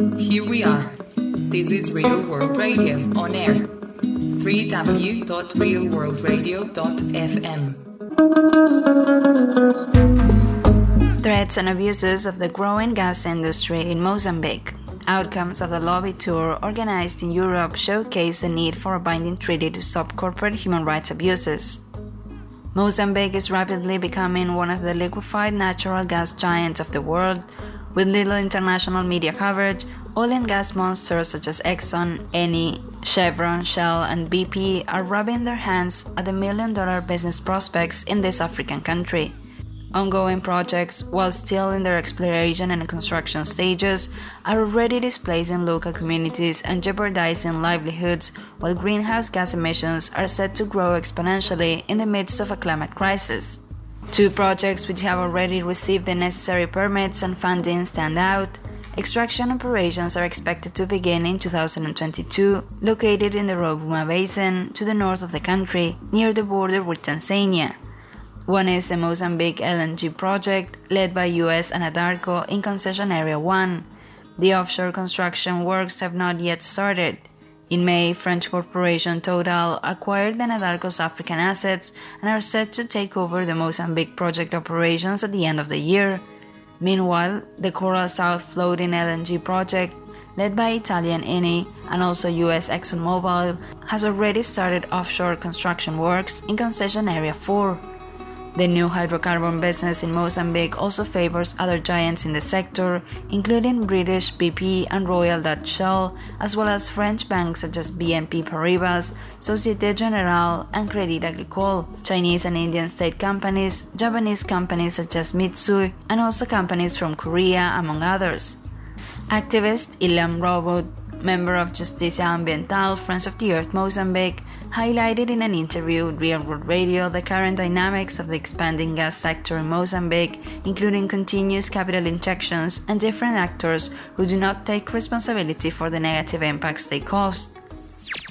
Here we are. This is Real World Radio on air. www.realworldradio.fm. Threats and abuses of the growing gas industry in Mozambique. Outcomes of the lobby tour organized in Europe showcase the need for a binding treaty to stop corporate human rights abuses. Mozambique is rapidly becoming one of the liquefied natural gas giants of the world, with little international media coverage, oil and gas monsters such as Exxon, Eni, Chevron, Shell, and BP are rubbing their hands at the million dollar business prospects in this African country. Ongoing projects, while still in their exploration and construction stages, are already displacing local communities and jeopardizing livelihoods, while greenhouse gas emissions are set to grow exponentially in the midst of a climate crisis. Two projects which have already received the necessary permits and funding stand out. Extraction operations are expected to begin in 2022, located in the Rovuma Basin to the north of the country, near the border with Tanzania. One is the Mozambique LNG project, led by US and Anadarko in Concession Area 1. The offshore construction works have not yet started. In May, French corporation Total acquired the Anadarko's African assets and are set to take over the Mozambique project operations at the end of the year. Meanwhile, the Coral South floating LNG project, led by Italian Eni and also US ExxonMobil, has already started offshore construction works in Concession Area 4. The new hydrocarbon business in Mozambique also favors other giants in the sector, including British BP and Royal Dutch Shell, as well as French banks such as BNP Paribas, Societe Generale, and Crédit Agricole, Chinese and Indian state companies, Japanese companies such as Mitsui, and also companies from Korea, among others. Activist Ilham Rawoot, member of Justiça Ambiental, Friends of the Earth Mozambique, highlighted in an interview with Real World Radio the current dynamics of the expanding gas sector in Mozambique, including continuous capital injections and different actors who do not take responsibility for the negative impacts they cause.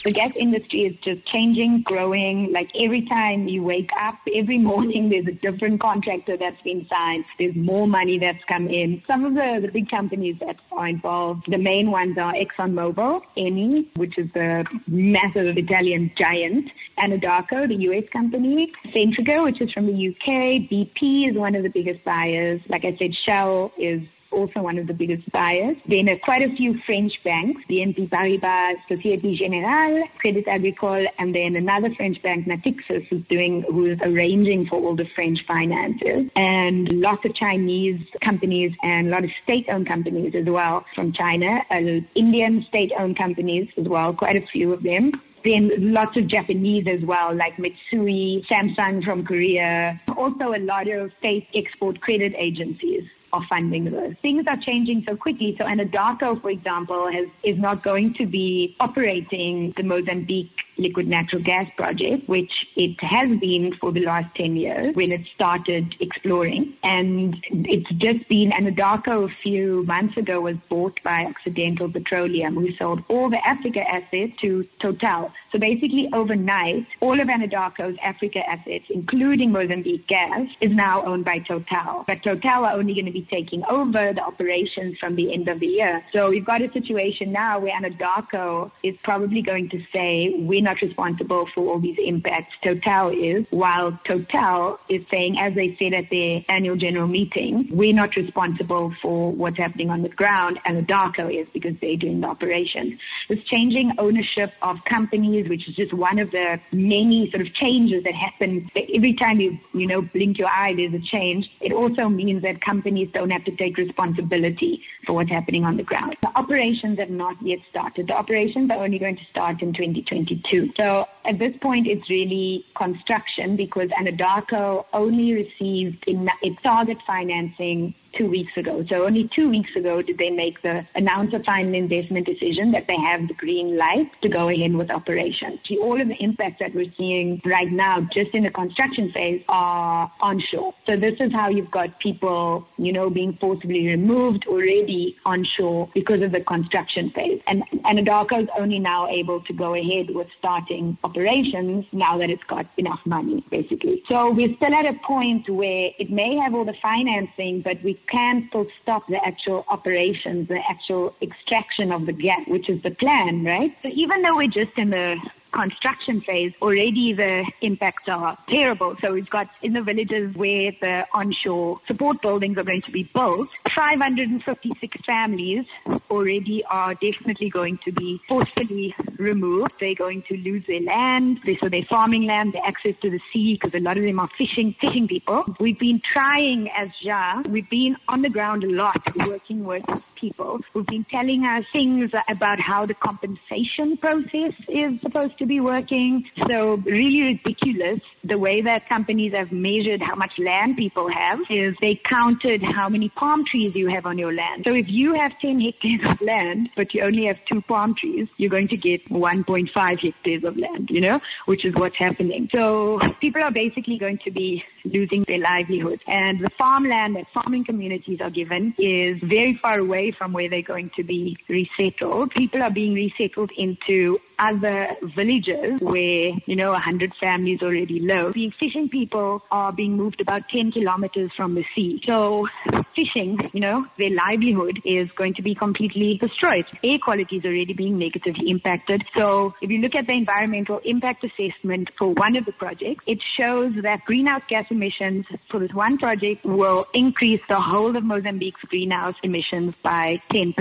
The gas industry is just changing, growing. Like every time you wake up, every morning there's a different contractor that's been signed. There's more money that's come in. Some of the, the big companies that are involved, the main ones are ExxonMobil, Eni, which is the massive Italian giant, Anadarko, the US company, Centrica, which is from the UK, BP is one of the biggest buyers. Like I said, Shell is also one of the biggest buyers. Then uh, quite a few French banks, BNP Paribas, Societe Generale, Crédit Agricole, and then another French bank, Natixis, who's doing, who's arranging for all the French finances, and lots of Chinese companies and a lot of state-owned companies as well from China, uh, Indian state-owned companies as well, quite a few of them. Then lots of Japanese as well, like Mitsui, Samsung from Korea, also a lot of state export credit agencies are funding this. Things are changing so quickly. So Anadarko, for example, has, is not going to be operating the Mozambique liquid natural gas project, which it has been for the last 10 years when it started exploring. And it's just been, Anadarko a few months ago was bought by Occidental Petroleum, who sold all the Africa assets to Total. So basically, overnight, all of Anadarko's Africa assets, including Mozambique gas, is now owned by Total. But Total are only going to be taking over the operations from the end of the year. So we've got a situation now where Anadarko is probably going to say, we're not responsible for all these impacts. Total is, while Total is saying, as they said at their annual general meeting, we're not responsible for what's happening on the ground. Anadarko is because they're doing the operations. This changing ownership of companies, which is just one of the many sort of changes that happen every time you, you know, blink your eye, there's a change. It also means that companies don't have to take responsibility for what's happening on the ground. The operations have not yet started. The operations are only going to start in 2022. So at this point, it's really construction because Anadarko only received in its target financing two weeks ago. So only two weeks ago did they make the announce a final investment decision that they have the green light to go ahead with operations. See, all of the impacts that we're seeing right now, just in the construction phase, are onshore. So this is how you've got people, you know, being forcibly removed already onshore because of the construction phase. And Anadarko is only now able to go ahead with starting operations now that it's got enough money, basically. So we're still at a point where it may have all the financing, but we can still stop the actual operations, the actual extraction of the gas, which is the plan, right? So even though we're just in the construction phase, already the impacts are terrible. So we've got in the villages where the onshore support buildings are going to be built, 556 families already are definitely going to be forcefully removed. They're going to lose their land, so their farming land, their access to the sea, because a lot of them are fishing, fishing people. We've been trying as JA, we've been on the ground a lot working with people who've been telling us things about how the compensation process is supposed to be working. So really ridiculous. The way that companies have measured how much land people have is they counted how many palm trees you have on your land. So if you have 10 hectares of land, but you only have two palm trees, you're going to get 1.5 hectares of land, you know, which is what's happening. So people are basically going to be losing their livelihoods. And the farmland that farming communities are given is very far away from where they're going to be resettled. People are being resettled into other villages where, you know, 100 families already live. Being fishing people are being moved about 10 kilometers from the sea. So fishing, you know, their livelihood is going to be completely destroyed. Air quality is already being negatively impacted. So if you look at the environmental impact assessment for one of the projects, it shows that greenhouse gas emissions for this one project will increase the whole of Mozambique's greenhouse emissions by 10%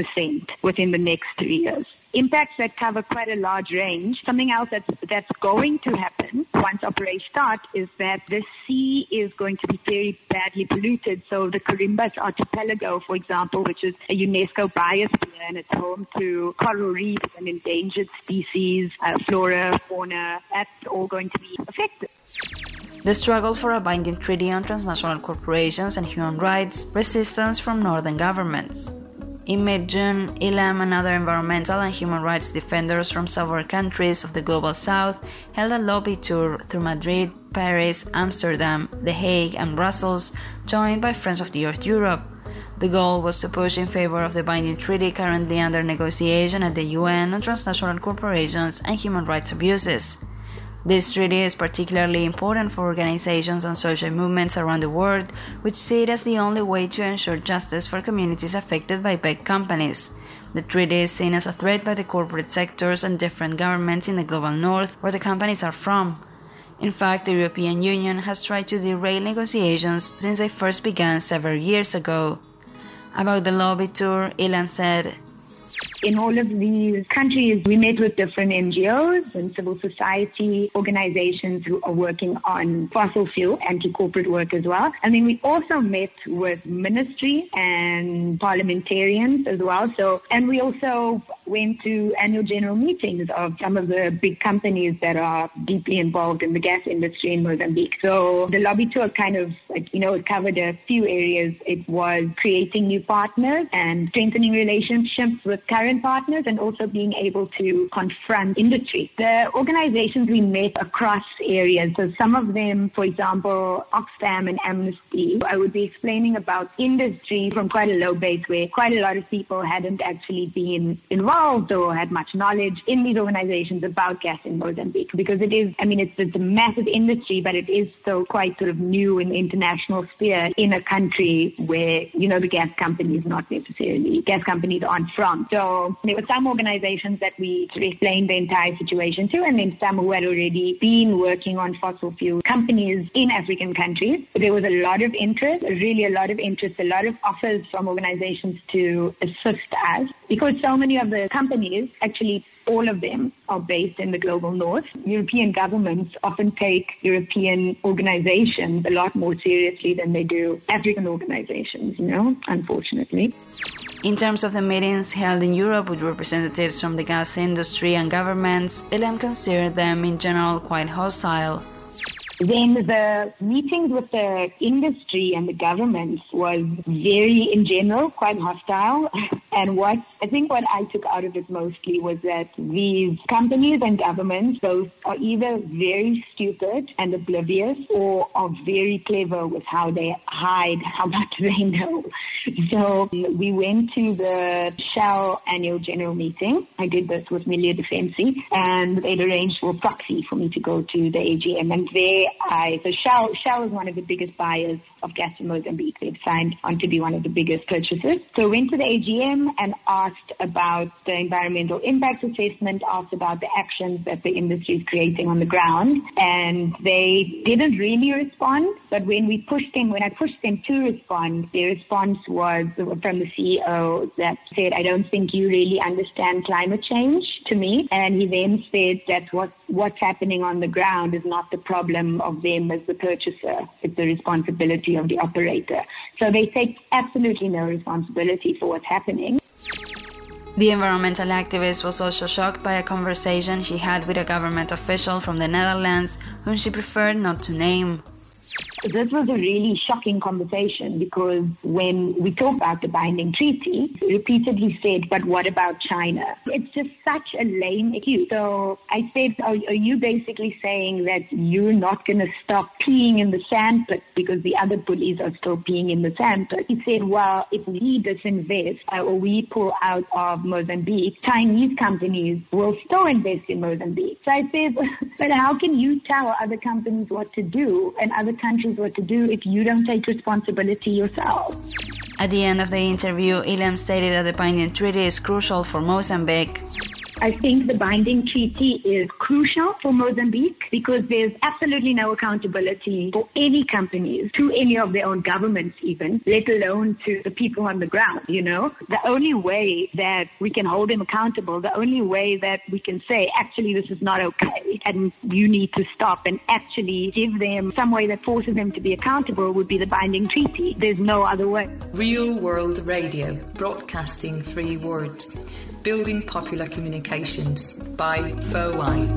within the next three years impacts that cover quite a large range. Something else that's, that's going to happen once operations start is that the sea is going to be very badly polluted. So the Quirimbas Archipelago, for example, which is a UNESCO biosphere and it's home to coral reefs and endangered species, uh, flora, fauna, that's all going to be affected. The struggle for a binding treaty on transnational corporations and human rights, resistance from northern governments. In mid June, Ilham and other environmental and human rights defenders from several countries of the global south held a lobby tour through Madrid, Paris, Amsterdam, The Hague, and Brussels, joined by Friends of the Earth Europe. The goal was to push in favor of the binding treaty currently under negotiation at the UN on transnational corporations and human rights abuses. This treaty is particularly important for organizations and social movements around the world, which see it as the only way to ensure justice for communities affected by big companies. The treaty is seen as a threat by the corporate sectors and different governments in the global north, where the companies are from. In fact, the European Union has tried to derail negotiations since they first began several years ago. About the lobby tour, Ilham said, in all of these countries, we met with different NGOs and civil society organizations who are working on fossil fuel anti-corporate work as well. And then we also met with ministry and parliamentarians as well. So, and we also went to annual general meetings of some of the big companies that are deeply involved in the gas industry in Mozambique. So the lobby tour kind of, like, you know, it covered a few areas. It was creating new partners and strengthening relationships with current partners and also being able to confront industry. The organizations we met across areas, so some of them, for example, Oxfam and Amnesty, I would be explaining about industry from quite a low base where quite a lot of people hadn't actually been involved or had much knowledge in these organizations about gas in Mozambique because it is, I mean, it's, it's a massive industry, but it is still quite sort of new in the international sphere in a country where, you know, the gas companies not necessarily, gas companies aren't from. So Um, there were some organizations that we explained the entire situation to, and then some who had already been working on fossil fuel companies in African countries. There was a lot of interest, really a lot of interest, a lot of offers from organizations to assist us because so many of the companies actually all of them are based in the global north. European governments often take European organizations a lot more seriously than they do African organizations, you know, unfortunately. In terms of the meetings held in Europe with representatives from the gas industry and governments, Ilham considered them in general quite hostile. Then the meetings with the industry and the government was very, in general, quite hostile. And what I think what I took out of it mostly was that these companies and governments both are either very stupid and oblivious or are very clever with how they hide how much they know. So we went to the Shell annual general meeting. I did this with Milieudefensie and they'd arranged for a proxy for me to go to the AGM. And there I, so Shell, Shell is one of the biggest buyers of gas in Mozambique. They've signed on to be one of the biggest purchasers. So went to the AGM and asked about the environmental impact assessment, asked about the actions that the industry is creating on the ground. And they didn't really respond. But when we pushed them, when I pushed them to respond, their response was from the CEO that said, I don't think you really understand climate change to me. And he then said that what, what's happening on the ground is not the problem of them as the purchaser. It's the responsibility of the operator. So they take absolutely no responsibility for what's happening. The environmental activist was also shocked by a conversation she had with a government official from the Netherlands whom she preferred not to name. This was a really shocking conversation because when we talked about the binding treaty, repeatedly said, but what about China? It's just such a lame excuse. So I said, are, are you basically saying that you're not going to stop peeing in the sandpit because the other bullies are still peeing in the sandpit? He said, well, if we disinvest uh, or we pull out of Mozambique, Chinese companies will still invest in Mozambique. So I said, but how can you tell other companies what to do and other countries what to do if you don't take responsibility yourself. At the end of the interview, Ilham stated that the binding treaty is crucial for Mozambique. I think the binding treaty is crucial for Mozambique because there's absolutely no accountability for any companies to any of their own governments even, let alone to the people on the ground, you know. The only way that we can hold them accountable, the only way that we can say, actually, this is not okay and you need to stop and actually give them some way that forces them to be accountable would be the binding treaty. There's no other way. Real World Radio, broadcasting three words. Building Popular Communications by FOI.